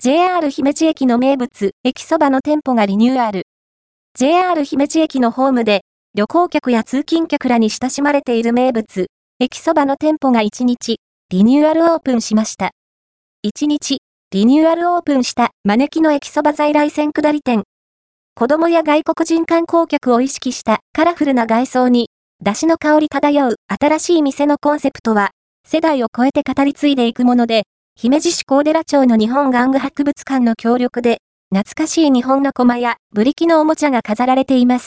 JR 姫路駅の名物、駅そばの店舗がリニューアル。JR 姫路駅のホームで、旅行客や通勤客らに親しまれている名物、駅そばの店舗が1日、リニューアルオープンしました。1日、リニューアルオープンした招きの駅そば在来線下り店。子供や外国人観光客を意識したカラフルな外装に、出汁の香り漂う新しい店のコンセプトは、世代を超えて語り継いでいくもので、姫路市高寺町の日本玩具博物館の協力で、懐かしい日本の駒やブリキのおもちゃが飾られています。